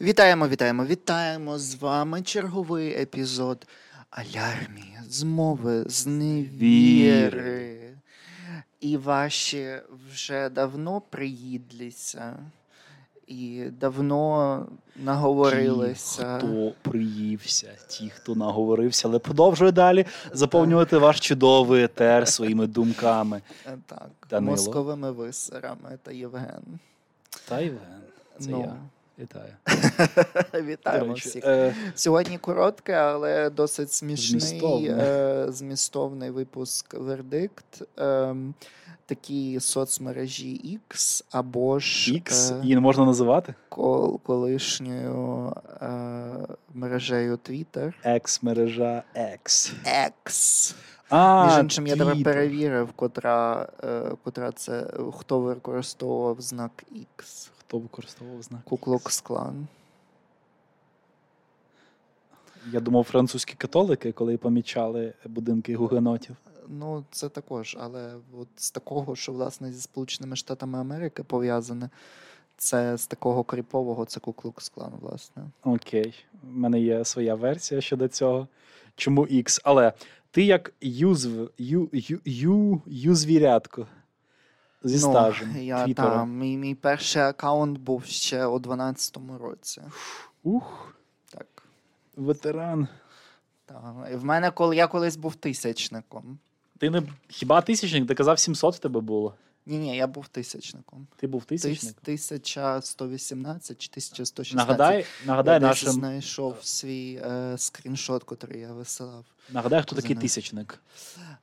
Вітаємо, вітаємо, вітаємо з вами черговий епізод Алярмі, змови з невіри. І ваші вже давно приїдлися і давно наговорилися. Ті, хто приївся, ті, хто наговорився, але продовжує далі заповнювати ваш чудовий етер своїми думками. Е, Так, Данило. мозковими висерами та Євген. Та Євген, це Ну. я. Вітаю. Вітаємо всіх. е, Сьогодні коротке, але досить смішний Змістовний. е, змістовний випуск вердикт. Ем, такі соцмережі X або ж X, її не можна називати? кол- колишньою е, мережею Twitter. Екс-мережа X. X. А, Між іншим, я тебе перевірив, котра, е, котра це, хто використовував знак X. Хто використовував знак? Куклокс клан. Я думав, французькі католики, коли помічали будинки гугенотів. Ну, це також, але от з такого, що власне зі Сполученими Штатами Америки пов'язане, це з такого кріпового, це Куклукс клан, власне. Окей, у мене є своя версія щодо цього. Чому X? Але ти як юзв, ю, ю, ю, юзвірятко зі стажем Ну, я Твіттера. там, мій, мій перший аккаунт був ще у 12-му році. Ух, Так. ветеран. так. І в мене, коли я колись був тисячником. Ти не хіба тисячник? Ти казав 700 в тебе було. Ні, ні, я був тисячником. Ти був Тис- тисячник? 1118 чи 1116. Нагадай, нагадай я нашим. знайшов свій е, скріншот, який я висилав. Нагадай, хто такий тисячник.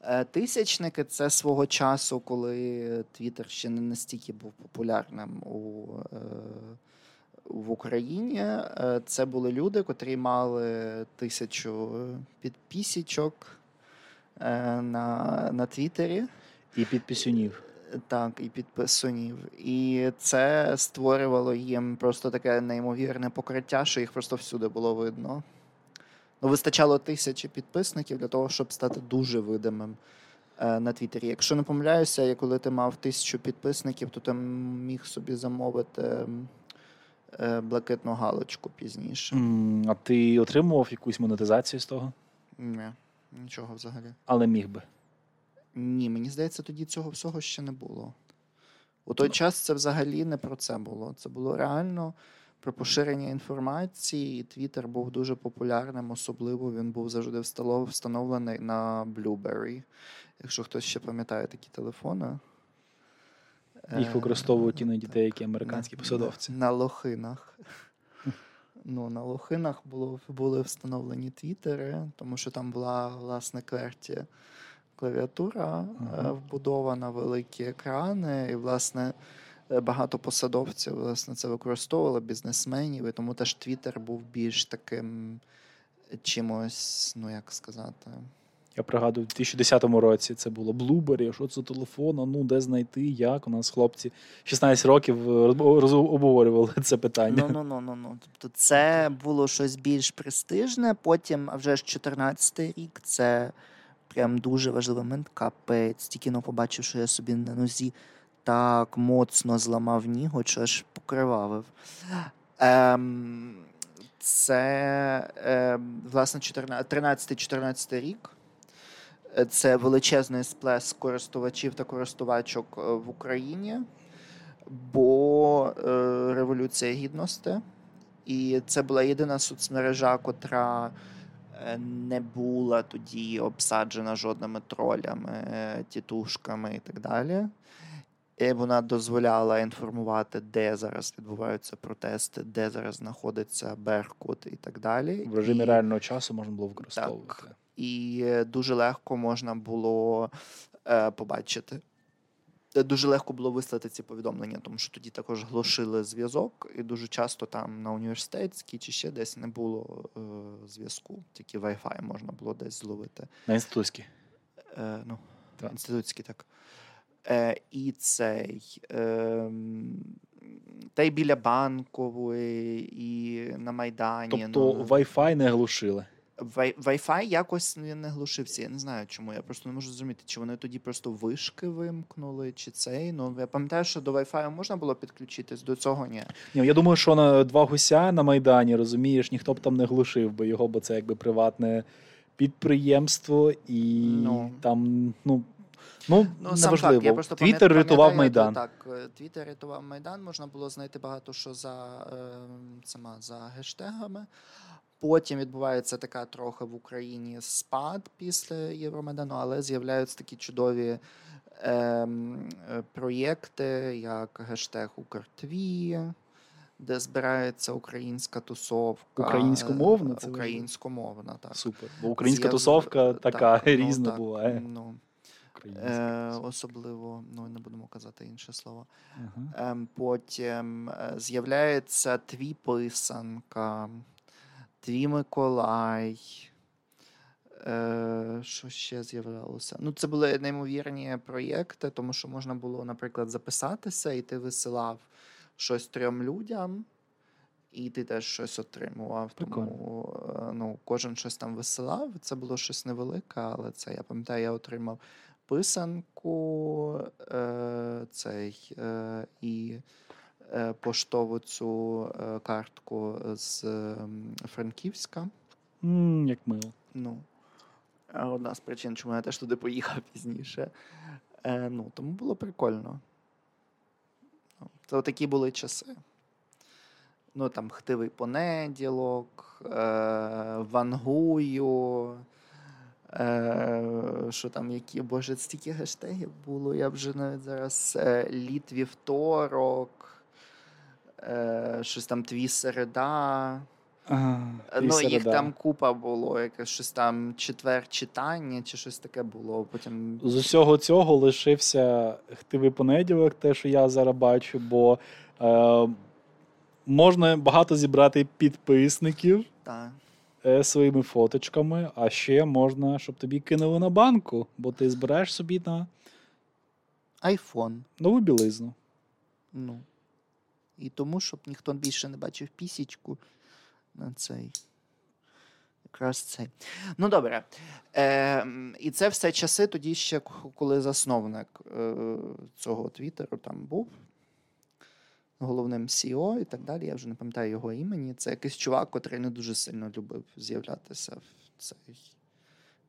Е, Тисячники це свого часу, коли Твіттер ще не настільки був популярним у, е, в Україні. Е, Це були люди, котрі мали тисячу підписічок е, на, на Твіттері. І підписюнів. Так, і підписунів. І це створювало їм просто таке неймовірне покриття, що їх просто всюди було видно. Ну, вистачало тисячі підписників для того, щоб стати дуже видимим е, на Твіттері. Якщо не помиляюся, я коли ти мав тисячу підписників, то ти міг собі замовити е, блакитну галочку пізніше. М, А ти отримував якусь монетизацію з того? Ні, нічого взагалі. Але міг би. Ні, мені здається, тоді цього всього ще не було. У той час це взагалі не про це було. Це було реально про поширення інформації, і Твіттер був дуже популярним, особливо він був завжди встановлений на Blueberry. Якщо хтось ще пам'ятає такі телефони. Їх Е, використовують іноді так, деякі американські на- посадовці. На, на лохинах. Ну, на лохинах було, були встановлені твіттери, тому що там була, власне, кверті клавіатура е, Ага. вбудована, великі екрани, і, власне, е, багато посадовців власне, це використовували, бізнесменів, і тому теж Твіттер був більш таким чимось, ну як сказати. Я пригадую, в 2010 році це було Blueberry, що це телефон, а ну де знайти, як. У нас хлопці 16 років е, обговорювали це питання. Ну, ну, ну, ну, ну. Тобто це було щось більш престижне. Потім, а вже ж 14-й рік, це прям дуже важливий момент. Капець. Тільки но побачив, що я собі на нозі так моцно зламав нігу, що аж покривавив. Ем, це, ем, власне, 13-14 рік. Це величезний сплеск користувачів та користувачок е, в Україні, бо е, Революція Гідності. І це була єдина соцмережа, котра не була тоді обсаджена жодними тролями, е, тітушками і так далі. І вона дозволяла інформувати, де зараз відбуваються протести, де зараз знаходиться Беркут і так далі. В режимі І- реального часу можна було використовувати. і е, дуже легко можна було е, побачити. Е, Дуже легко було вислати ці повідомлення, тому що тоді також глушили зв'язок, і дуже часто там на університетській чи ще десь не було е, зв'язку, тільки Wi-Fi можна було десь зловити. На інститутській. Е, ну, Так. інститутський так. Е, і цей. Е, та й біля банкової, і на Майдані. Тобто ну, Wi-Fi не глушили. Wi-Fi якось не глушився. Я не знаю, чому. Я просто не можу зрозуміти, чи вони тоді просто вишки вимкнули, чи цей. Ну я пам'ятаю, що до Wi-Fi можна було підключитись, до цього ні. Ні, Я думаю, що на два гуся на Майдані, розумієш, ніхто б там не глушив, бо його бо це якби приватне підприємство, і Ну. там, ну. Ну, Ну, сам неважливо. факт, я просто Твіттер рятував Майдан. Так, е, Твіттер рятував Майдан, можна було знайти багато що за, е, сама, за гештегами. Потім відбувається така трохи в Україні спад після Євромайдану, але з'являються такі чудові ем, е, проєкти, як гештег Укртві, де збирається українська тусовка. Українськомовна? Е, Це Українськомовна, так. Супер. Бо українська З'яв- тусовка така так, ну, різна так, буває. Ну, Е, особливо, ну не будемо казати інше слово. Ага. Ем, потім е, з'являється твій писанка, твій Миколай. Е, що ще з'являлося? Ну, це були неймовірні проєкти, тому що можна було, наприклад, записатися, і ти висилав щось трьом людям, і ти теж щось отримував. Тому е, ну, кожен щось там висилав. Це було щось невелике, але це я пам'ятаю, я отримав писанку е, цей, е, і поштову цю е, картку з Франківська. М, Як мило. Ну, одна з причин, чому я теж туди поїхав пізніше. Е, ну, тому було прикольно. Ну, Це такі були часи. Ну, там хтивий понеділок, е, вангую. Е, що там, які, боже, стільки гештегів було. Я вже навіть зараз е, літ вівторок, е, щось там твій середа. Ага, Е, Ну, їх там купа було, якесь щось там четвер читання, чи щось таке було. Потім З усього цього лишився хтивий понеділок, те, що я зараз бачу, бо е, можна багато зібрати підписників та, е, своїми фоточками, а ще можна, щоб тобі кинули на банку, бо ти збираєш собі на айфон. нову білизну. Ну. І тому, щоб ніхто більше не бачив пісічку на цей. Якраз цей. Ну, добре. Е, і це все часи тоді ще, коли засновник е, цього Твіттеру там був. Головним CEO і так далі. Я вже не пам'ятаю його імені. Це якийсь чувак, котрий не дуже сильно любив з'являтися в цей.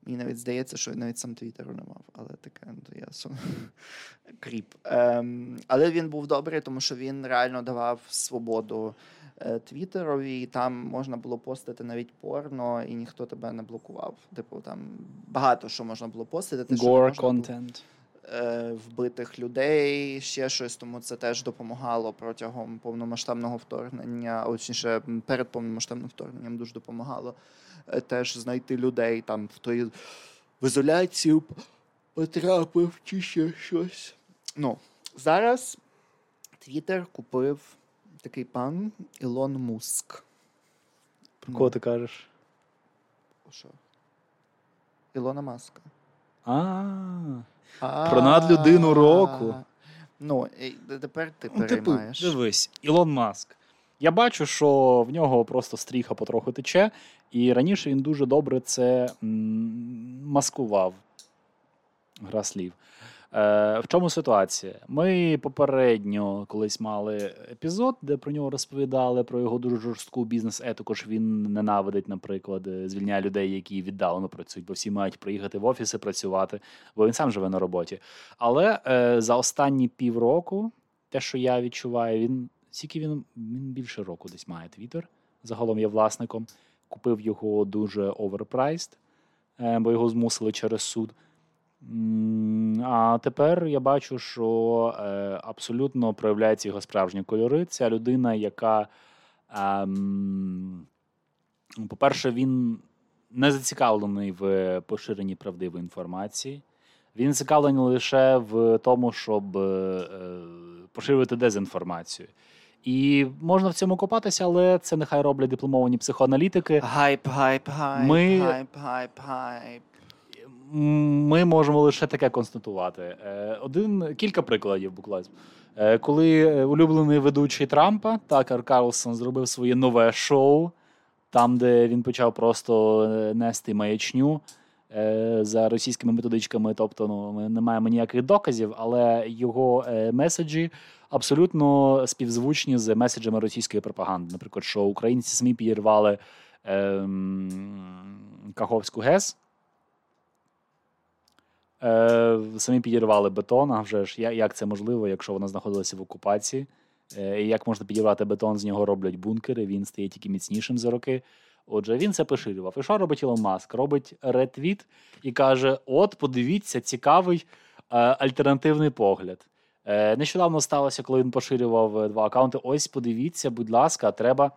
Мені навіть здається, що навіть сам Твіттеру не мав, але таке ну, я сум... кріп. Ем, але він був добрий, тому що він реально давав свободу е, Твіттерові, і там можна було постити навіть порно, і ніхто тебе не блокував. Типу, там багато що можна було постити. Gore е, вбитих людей, ще щось, тому це теж допомагало протягом повномасштабного вторгнення, точніше, перед повномасштабним вторгненням дуже допомагало теж знайти людей там, хто і в ізоляцію потрапив чи ще щось. Ну, зараз Твіттер купив такий пан Ілон Муск. Про кого ти кажеш? Що? Ілона Маска. А, Про надлюдину року. Ну, тепер ти Ну, типу, переймаєш. дивись, Ілон Маск. Я бачу, що в нього просто стріха потроху тече, і раніше він дуже добре це маскував. Гра слів. Е, в чому ситуація? Ми попередньо колись мали епізод, де про нього розповідали про його дуже жорстку бізнес-етику, що він ненавидить, наприклад, е, звільняє людей, які віддалено працюють, бо всі мають приїхати в офіси працювати, бо він сам живе на роботі. Але е, за останні півроку, те, що я відчуваю, він скільки він, він більше року десь має Твіттер. Загалом є власником. Купив його дуже overpriced, е, бо його змусили через суд. А тепер я бачу, що е, абсолютно проявляються його справжні кольори. Ця людина, яка, ем, по-перше, він не зацікавлений в поширенні правдивої інформації. Він зацікавлений лише в тому, щоб е, поширювати дезінформацію. І можна в цьому копатися, але це нехай роблять дипломовані психоаналітики. Гайп, гайп, гайп, Ми- гайп, гайп, гайп. Ми можемо лише таке констатувати. Е, Один кілька прикладів буквально. Е, Коли е, улюблений ведучий Трампа Такер Карлсон зробив своє нове шоу там, де він почав просто нести маячню за російськими методичками. Тобто, ну, ми не маємо ніяких доказів, але його меседжі абсолютно співзвучні з меседжами російської пропаганди. Наприклад, що українці самі підірвали е, Каховську ГЕС. Е, Самі підірвали бетон, а вже ж як це можливо, якщо вона знаходилася в окупації? Е, Як можна підірвати бетон, з нього роблять бункери, він стає тільки міцнішим за роки. Отже, він це поширював. І що робить Ілон Маск? Робить ретвіт і каже: От, подивіться, цікавий е, альтернативний погляд. Е, Нещодавно сталося, коли він поширював е, два аккаунти. Ось подивіться, будь ласка, треба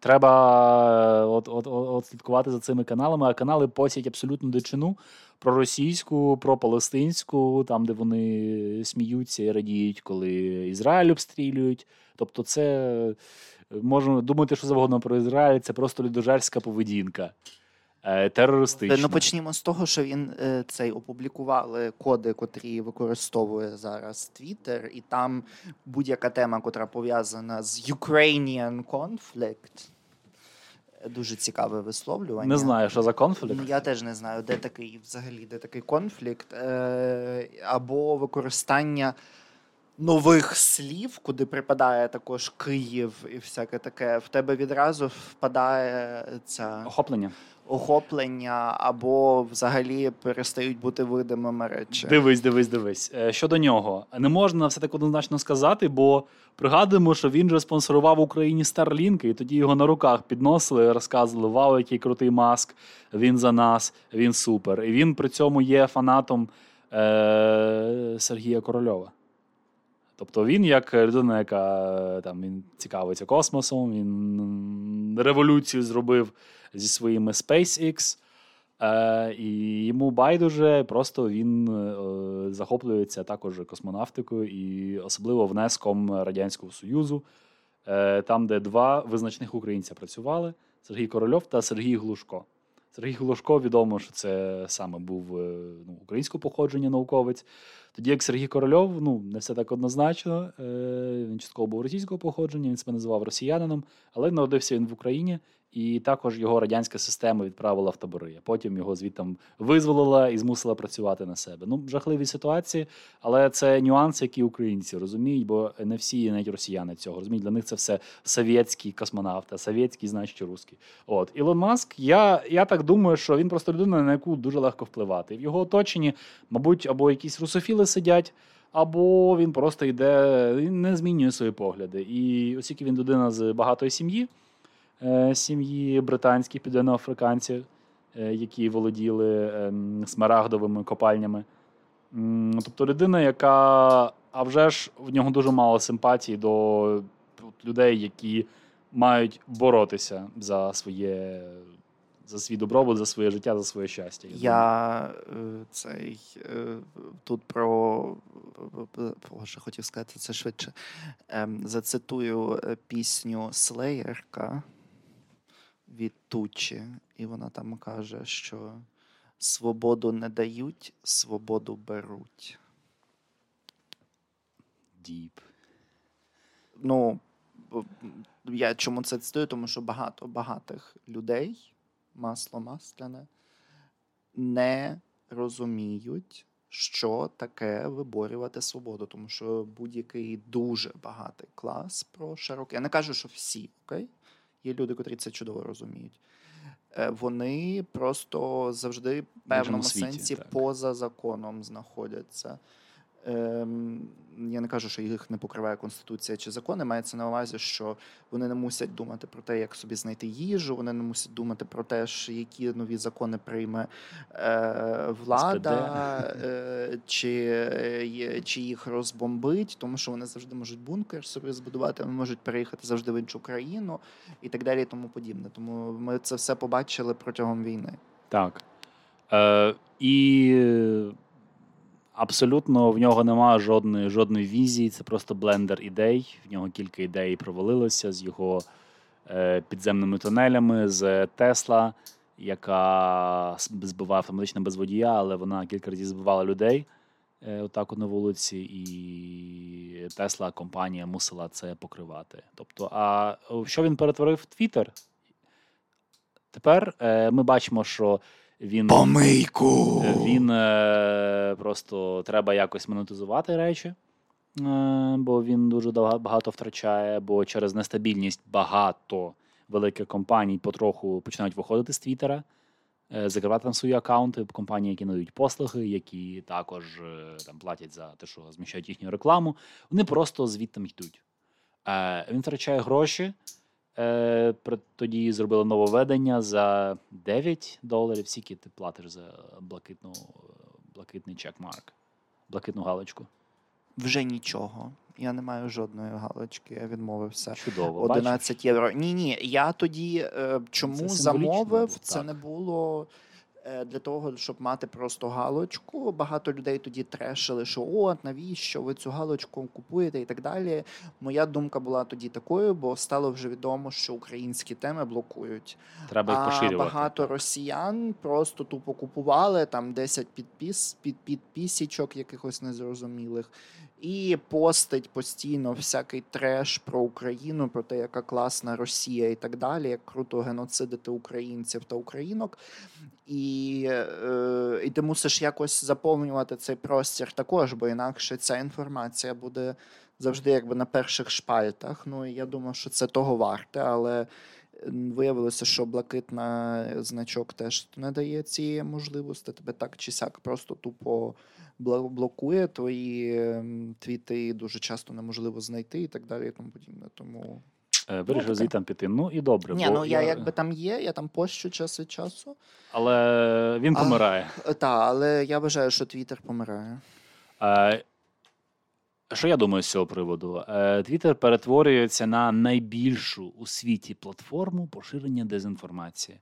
треба е, от, от, от, слідкувати за цими каналами. А канали посять абсолютну дичину про російську, про палестинську, там, де вони сміються і радіють, коли Ізраїль обстрілюють. Тобто, це можна думати, що завгодно про Ізраїль, це просто людожерська поведінка. Е, терористична. Ну почнімо з того, що він е, цей опублікували коди, котрі використовує зараз Twitter, і там будь-яка тема, котра пов'язана з Ukrainian conflict, Дуже цікаве висловлювання. Не знаю, що за конфлікт. Ну, я теж не знаю, де такий взагалі, де такий конфлікт, Е, або використання нових слів, куди припадає також Київ і всяке таке. В тебе відразу впадає ця охоплення охоплення, або взагалі перестають бути видимими речі. Дивись, дивись, дивись. Е, щодо нього, не можна все так однозначно сказати, бо пригадуємо, що він же спонсорував Україні Старлінки, і тоді його на руках підносили, розказували: Вау, який крутий маск! Він за нас, він супер. І він при цьому є фанатом е- Сергія Корольова. Тобто він, як людина, яка там він цікавиться космосом, він революцію зробив зі своїми SpaceX. Е, І йому байдуже, просто він е, захоплюється також космонавтикою і особливо внеском Радянського Союзу, е, там, де два визначних українця працювали: Сергій Корольов та Сергій Глушко. Сергій Глушко відомо, що це саме був е, ну, українського походження науковець. Тоді як Сергій Корольов, ну не все так однозначно. Е, Він частково був російського походження, він себе називав росіянином, але народився він в Україні і також його радянська система відправила в табори. а Потім його звідти визволила і змусила працювати на себе. Ну, жахливі ситуації, але це нюанси, які українці розуміють, бо не всі, навіть росіяни цього розуміють. Для них це все совєтський космонавт, а совєтський, значить, русський. От Ілон Маск, я я так думаю, що він просто людина, на яку дуже легко впливати. В його оточенні, мабуть, або якісь русофіли сидять. Або він просто йде, не змінює свої погляди. І оскільки він людина з багатої сім'ї, сім'ї британських південноафриканців, е, які володіли ем, смарагдовими копальнями. Тобто людина, яка, а вже ж в нього дуже мало симпатії до людей, які мають боротися за своє. За свій добробут, за своє життя, за своє щастя. Я е, цей тут про Боже, хотів сказати це швидше. Ем, зацитую пісню Слеєрка від Тучі, і вона там каже, що свободу не дають, свободу беруть. Діп. Ну, я чому це цитую? Тому що багато багатих людей, масло масляне, не розуміють, що таке виборювати свободу. Тому що будь-який дуже багатий клас про широкий. Я не кажу, що всі, окей? Є люди, котрі це чудово розуміють. Е, вони просто завжди в певному світі, сенсі так. поза законом знаходяться. Ем, я не кажу, що їх не покриває конституція чи закони. Мається на увазі, що вони не мусять думати про те, як собі знайти їжу. Вони не мусять думати про те, які нові закони прийме е, влада, е, чи е, чи їх розбомбить, тому що вони завжди можуть бункер собі збудувати, вони можуть переїхати завжди в іншу країну і так далі, і тому подібне. Тому ми це все побачили протягом війни. Так. Е, І Абсолютно в нього немає жодної жодної візії. Це просто блендер ідей. В нього кілька ідей провалилося з його е, підземними тунелями, з Тесла, яка збиває автоматично без водія, але вона кілька разів збивала людей е, отак на вулиці, і Тесла компанія мусила це покривати. Тобто, а що він перетворив в Твіттер? Тепер е, ми бачимо, що він Помийку! він е, просто треба якось монетизувати речі, е, бо він дуже багато втрачає, бо через нестабільність багато великих компаній потроху починають виходити з Твіттера, е, закривати там свої аккаунти, компанії, які надають послуги, які також е, там платять за те, що зміщають їхню рекламу. Вони просто звідти йдуть. Е, він втрачає гроші. Е, тоді зробили нововведення за 9 доларів. Скільки ти платиш за блакитну, блакитний чекмарк, блакитну галочку? Вже нічого. Я не маю жодної галочки, я відмовився. Чудово. бачиш? євро. Ні, ні. Я тоді е, чому Це замовив? було, Це так. не було для того, щоб мати просто галочку. Багато людей тоді трешили, що от навіщо ви цю галочку купуєте і так далі. Моя думка була тоді такою, бо стало вже відомо, що українські теми блокують. Треба їх А багато росіян просто тупо купували там 10 підпис, під, підпісічок якихось незрозумілих, і постить постійно всякий треш про Україну, про те, яка класна Росія і так далі, як круто геноцидити українців та українок. І, е, і ти мусиш якось заповнювати цей простір також, бо інакше ця інформація буде завжди якби на перших шпальтах. Ну і я думаю, що це того варте, але виявилося, що блакитна значок теж не дає цієї можливості. Тебе так чи сяк просто тупо блокує твої твіти дуже часто неможливо знайти і так далі. І тому подібне. Тому Е, Вирішив таке. звідти піти. Ну і добре. ні, бо ну я якби там є, я там пощу час від часу. Але він А. помирає. Так, але я вважаю, що Твіттер помирає. Е, Що я думаю з цього приводу? Е, Твіттер перетворюється на найбільшу у світі платформу поширення дезінформації.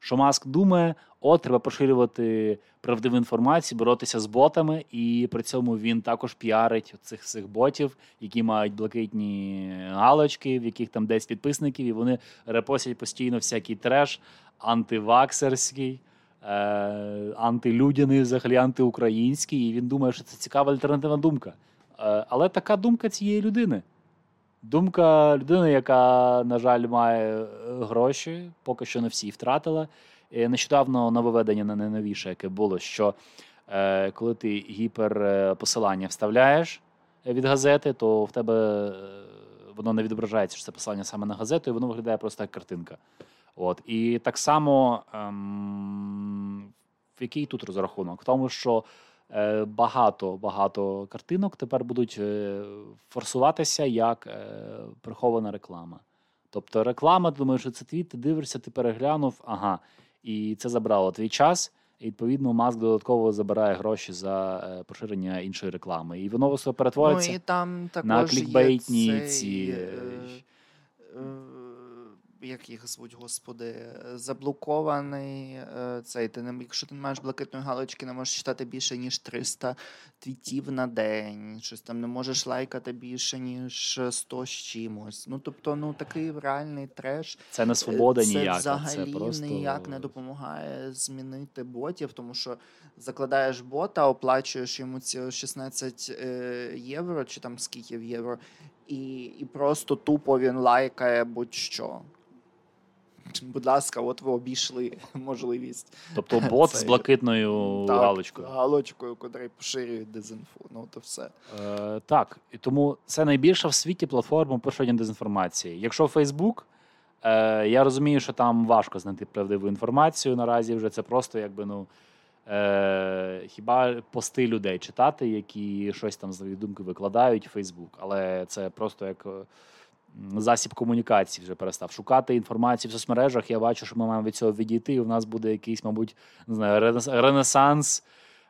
Що Маск думає, от треба поширювати правдиву інформацію, боротися з ботами, і при цьому він також піарить цих всіх ботів, які мають блакитні галочки, в яких там 10 підписників, і вони репостять постійно всякий треш, антиваксерський, е, антилюдяний, взагалі антиукраїнський. І він думає, що це цікава альтернативна думка. Е, але така думка цієї людини. Думка людини, яка, на жаль, має е, гроші, поки що не всі втратила. І нещодавно нововведення на найновіше, яке було, що е, коли ти гіперпосилання вставляєш е, від газети, то в тебе е, воно не відображається, що це посилання саме на газету, і воно виглядає просто як картинка. От. І так само, ем, який тут розрахунок? В тому, що е, багато багато картинок тепер будуть е, форсуватися як е, прихована реклама. Тобто реклама, ти думаєш, що це твіт, ти дивишся, ти переглянув, ага, і це забрало твій час. І відповідно, Маск додатково забирає гроші за е, поширення іншої реклами. І воно все перетвориться. Ну і там також на є клікбейтні цей, ці, е, е, е, як їх звуть, господи, е, заблокований е, цей. Ти не, якщо ти не маєш блакитної галочки, не можеш читати більше, ніж 300 твітів на день. Щось там не можеш лайкати більше, ніж 100 з чимось. Ну, тобто, ну такий реальний треш. Це не свобода це ніяка. взагалі це просто... ніяк не допомагає змінити ботів, тому що закладаєш бота, оплачуєш йому ці 16 е, євро, чи там скільки в євро, і, і просто тупо він лайкає будь-що. Будь ласка, от ви обійшли можливість. Тобто бот з блакитною Так, галочкою. Галочкою, котрий поширює дезінфу. Ну, то все. Е, так, і тому це найбільша в світі платформа поширення дезінформації. Якщо Facebook, е, я розумію, що там важко знайти правдиву інформацію наразі. Вже це просто якби ну. Е, хіба пости людей читати, які щось там свої думки викладають в Фейсбук, але це просто як е, засіб комунікації вже перестав шукати інформацію в соцмережах. Я бачу, що ми маємо від цього відійти, і в нас буде якийсь, мабуть, не знаю, ренес- ренесанс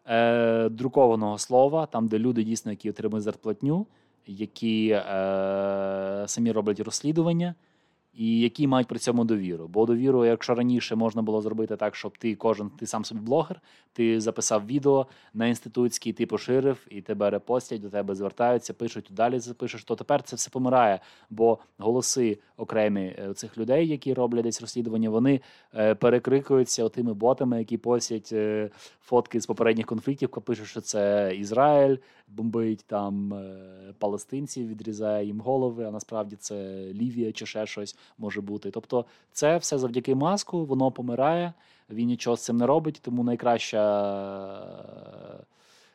е, друкованого слова, там, де люди дійсно, які отримують зарплатню, які е, самі роблять розслідування. І які мають при цьому довіру. Бо довіру, якщо раніше можна було зробити так, щоб ти кожен, ти сам собі блогер, ти записав відео на інститутський, ти поширив, і тебе репостять, до тебе звертаються, пишуть, далі запишеш, то тепер це все помирає. Бо голоси окремі е, цих людей, які роблять десь розслідування, вони е, перекрикуються отими ботами, які постять е, фотки з попередніх конфліктів, пишуть, що це Ізраїль бомбить там палестинців, відрізає їм голови, а насправді це Лівія чи ще щось. Може бути. Тобто, це все завдяки маску, воно помирає, він нічого з цим не робить, тому найкраща.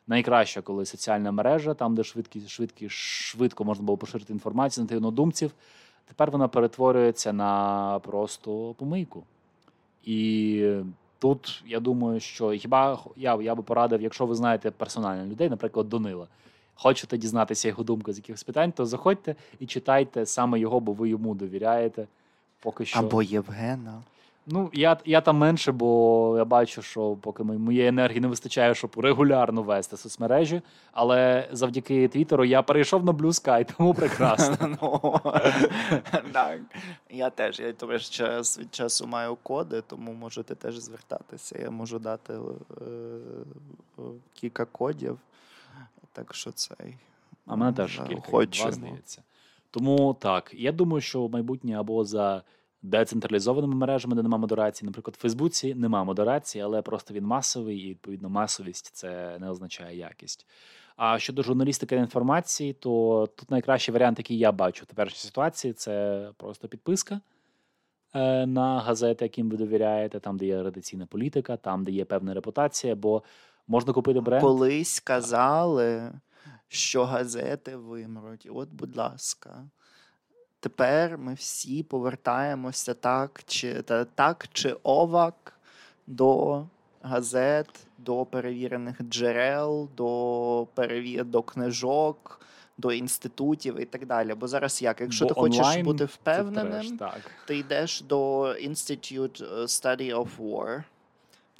Найкраща, коли соціальна мережа, там, де швидкі, швидкі, швидко можна було поширити інформацію на однодумців, тепер вона перетворюється на просто помийку. І тут я думаю, що хіба я я би порадив, якщо ви знаєте персонально людей, наприклад, Донила, хочете дізнатися його думку з якихось питань, то заходьте і читайте саме його, бо ви йому довіряєте. Поки що. Або Євгена. Ну, я я там менше, бо я бачу, що поки моєї енергії не вистачає, щоб регулярно вести соцмережі. Але завдяки Твіттеру я перейшов на Blue Sky, тому прекрасно. Ну, так, Я теж я теж час від часу маю коди, тому можете теж звертатися. Я можу дати е, е, кілька кодів. Так що цей. А мене теж кілька два, здається. Тому так, я думаю, що майбутнє або за децентралізованими мережами, де немає модерації. Наприклад, в Фейсбуці немає модерації, але просто він масовий, і відповідно масовість це не означає якість. А щодо журналістики інформації, то тут найкращий варіант, який я бачу в теперішній ситуації, це просто підписка е, на газети, яким ви довіряєте, там, де є редакційна політика, там, де є певна репутація, бо можна купити бренд. Колись казали, що газети вимруть. От, будь ласка. Тепер ми всі повертаємося так чи та, так чи овак до газет, до перевірених джерел, до перевір до книжок, до інститутів і так далі. Бо зараз як? Якщо Бо ти хочеш бути впевненим, треш, ти йдеш до Institute е, Study of War.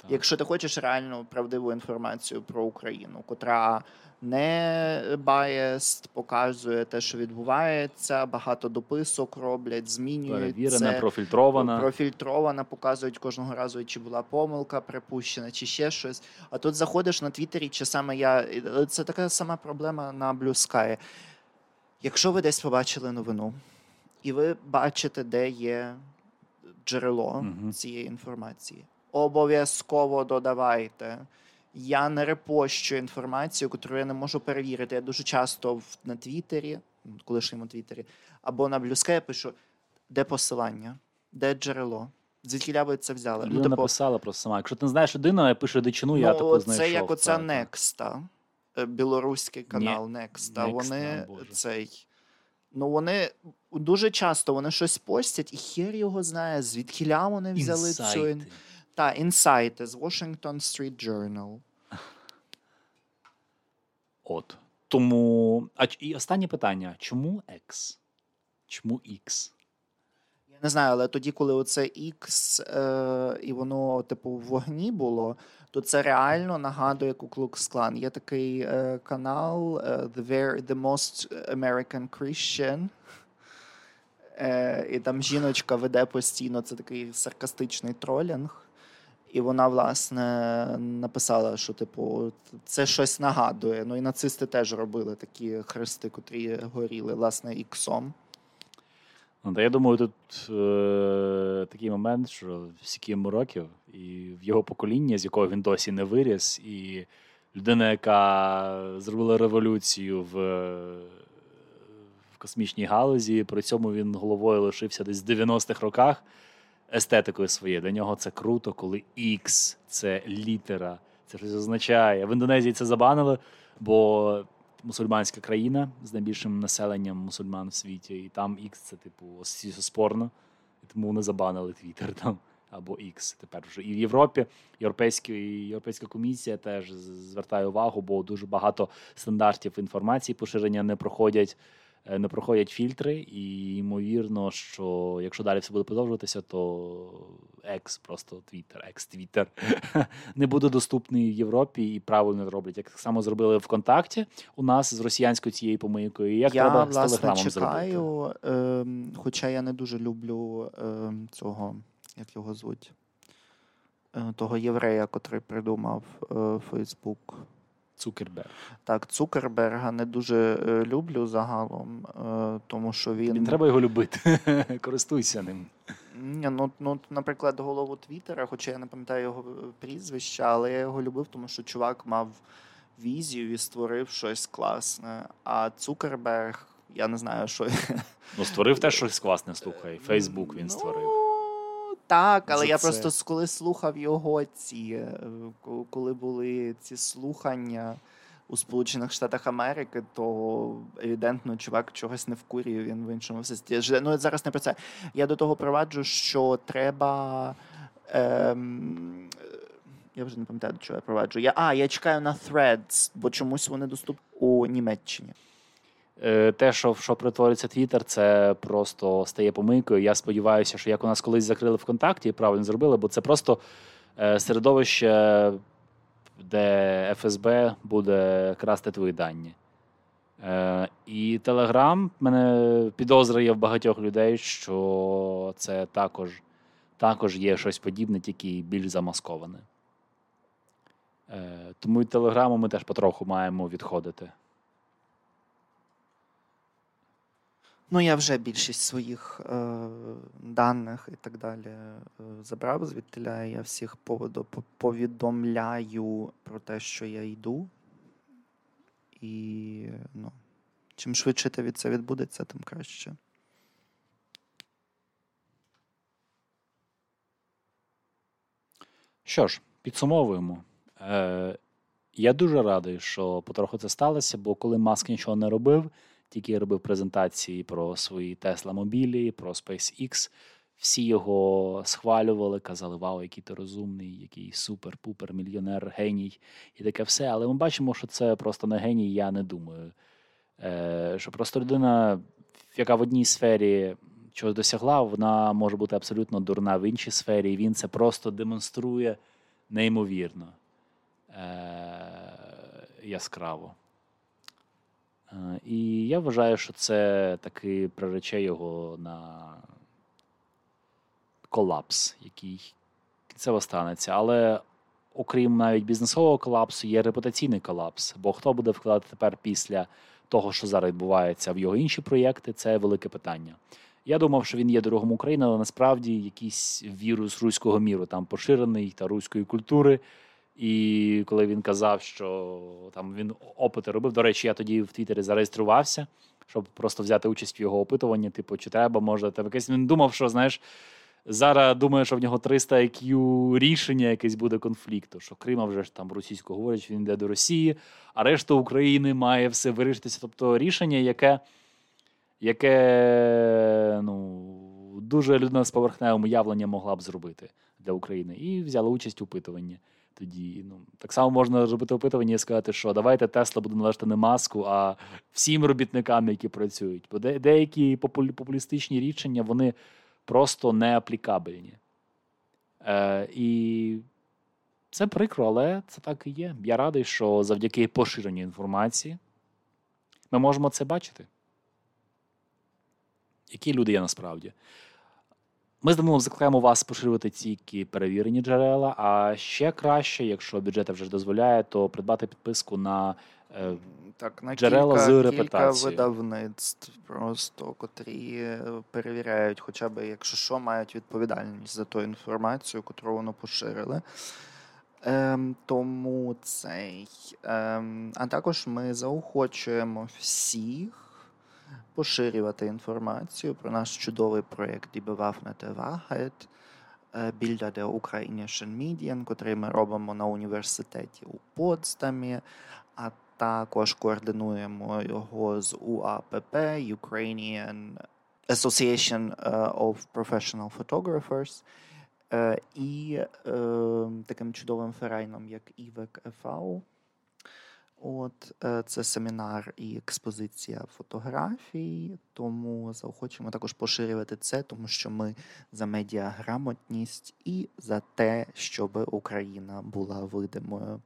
Так. Якщо ти хочеш реальну правдиву інформацію про Україну, котра не biased, показує те, що відбувається. Багато дописок роблять, змінюють Перевірена, профільтрована. Профільтрована, показують кожного разу, чи була помилка припущена, чи ще щось. А тут заходиш на Твіттері, чи саме я. Це така сама проблема на Blue Sky. Якщо ви десь побачили новину, і ви бачите, де є джерело угу. цієї інформації, обов'язково додавайте. Я не репощу інформацію, яку я не можу перевірити. Я дуже часто в, на Твіттері, колишньому Твіттері, або на Блюске пишу, де посилання, де джерело. Звідки ви це взяли? Людина ну, типу, написала просто сама. Якщо ти не знаєш людину, я пишу дичину, ну, я таку знайшов. Це як оця Некста, білоруський канал Некста. Вони цей. Ну, вони дуже часто вони щось постять, і хер його знає, звідки вони взяли Інсайти. цю. Та, інсайти з Washington Street Journal. От. Тому. А і останнє питання: чому X? Чому X? Я не знаю, але тоді, коли оце X е, і воно, типу, в вогні було, то це реально нагадує Klux Klan. Є такий е, канал е, The Very, The Most American Christian. Е, І там жіночка веде постійно це такий саркастичний тролінг. І вона, власне, написала, що, типу, це щось нагадує. Ну і нацисти теж робили такі хрести, котрі горіли, власне, іксом. Ну, та я думаю, тут е- такий момент, що йому років, і в його покоління, з якого він досі не виріс, і людина, яка зробила революцію в в космічній галузі, при цьому він головою лишився десь в 90-х роках естетикою своєю. Для нього це круто, коли X це літера. Це щось означає. В Індонезії це забанили, бо мусульманська країна з найбільшим населенням мусульман в світі, і там X це, типу, спорно. І тому вони забанили Твіттер там. Або X тепер вже і в Європі Європейська Європейська комісія теж звертає увагу, бо дуже багато стандартів інформації поширення не проходять не проходять фільтри, і ймовірно, що якщо далі все буде продовжуватися, то екс, просто Твіттер, екс-твіттер не буде доступний в Європі і правильно роблять. Як само зробили ВКонтакті у нас з росіянською цією помийкою. Як я, треба власне, з телеграмом чекаю, е, хоча я не дуже люблю е, цього, як його звуть, е, того єврея, котрий придумав е, Фейсбук. Цукерберг. Так, Цукерберга не дуже е, люблю загалом, е, тому що він. Не треба його любити. Користуйся ним. Ні, ну, ну, Наприклад, голову Твіттера, хоча я не пам'ятаю його е, прізвища, але я його любив, тому що чувак мав візію і створив щось класне. А Цукерберг Я не знаю, що Ну, створив теж щось класне, слухай. Фейсбук він створив. Так, але я це. просто коли слухав його ці, е, коли були ці слухання у Сполучених Штатах Америки, то евідентно чувак чогось не вкурює, він в іншому всесвіті. Ж- Ну, зараз не про це. Я до того проваджу, що треба. Ем, я вже не пам'ятаю, до чого я проваджу. Я, а, я чекаю на Threads, бо чомусь вони доступні у Німеччині. Е, Те, що, що притвориться Твіттер, це просто стає помилкою. Я сподіваюся, що як у нас колись закрили ВКонтакті, і правильно зробили, бо це просто е, середовище, де ФСБ буде красти твої дані. Е, І Телеграм мене підозра є в багатьох людей, що це також, також є щось подібне, тільки більш замасковане. Тому від Телеграму ми теж потроху маємо відходити. Ну, я вже більшість своїх е, даних і так далі е, забрав звідтиля. Я всіх поводу повідомляю про те, що я йду. І ну, чим швидше те від це відбудеться, тим краще. Що ж, підсумовуємо. Е, я дуже радий, що потроху це сталося, бо коли Маск нічого не робив, тільки робив презентації про свої Tesla мобілі, про SpaceX, всі його схвалювали, казали, вау, який ти розумний, який супер-пупер, мільйонер, геній і таке все. Але ми бачимо, що це просто не геній, я не думаю. Е, що просто людина, яка в одній сфері чогось досягла, вона може бути абсолютно дурна в іншій сфері, і він це просто демонструє неймовірно е- яскраво. Е, і я вважаю, що це таки прирече його на колапс, який кінцево станеться. Але окрім навіть бізнесового колапсу, є репутаційний колапс. Бо хто буде вкладати тепер після того, що зараз відбувається в його інші проєкти, це велике питання. Я думав, що він є дорогом України, але насправді якийсь вірус руського міру там поширений та руської культури. І коли він казав, що там він опити робив, до речі, я тоді в Твіттері зареєструвався, щоб просто взяти участь в його опитуванні. Типу, чи треба, може, там якесь він думав, що знаєш. Зараз думає, що в нього 300 IQ рішення якесь буде конфлікту. Що Крима вже ж там російською говорять, він йде до Росії, а решта України має все вирішитися. Тобто рішення, яке, яке ну, дуже людина з поверхневим уявленням могла б зробити для України. І взяла участь у опитуванні. Тоді ну так само можна зробити опитування і сказати, що давайте Тесла буде належати не маску, а всім робітникам, які працюють. Бо де- деякі популі- популістичні рішення вони просто не аплікабельні. Е, і це прикро, але це так і є. Я радий, що завдяки поширенню інформації ми можемо це бачити. Які люди є насправді? Ми з Данилом закликаємо вас поширювати тільки перевірені джерела, а ще краще, якщо бюджет вже дозволяє, то придбати підписку на е, Так, на Джерела кілька, з кілька видавництв, просто котрі е, перевіряють, хоча б, якщо що, мають відповідальність за ту інформацію, котру воно поширили. Ем, тому цей. Ем, а також ми заохочуємо всіх поширювати інформацію про наш чудовий проєкт Bewaffnete Wahrheit, е, Bilder der ukrainischen котрий ми робимо на університеті у Потсдамі, а також координуємо його з УАПП Ukrainian Association е, of Professional Photographers е, і таким чудовим ферайном, як ІВЕК ФАУ. От е, це семінар і експозиція фотографій, тому заохочуємо також поширювати це, тому що ми за медіаграмотність і за те, щоб Україна була видимою.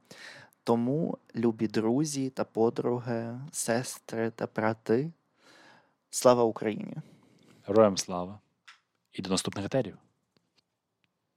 Тому, любі друзі та подруги, сестри та брати, слава Україні! Героям слава. І до наступних етерів.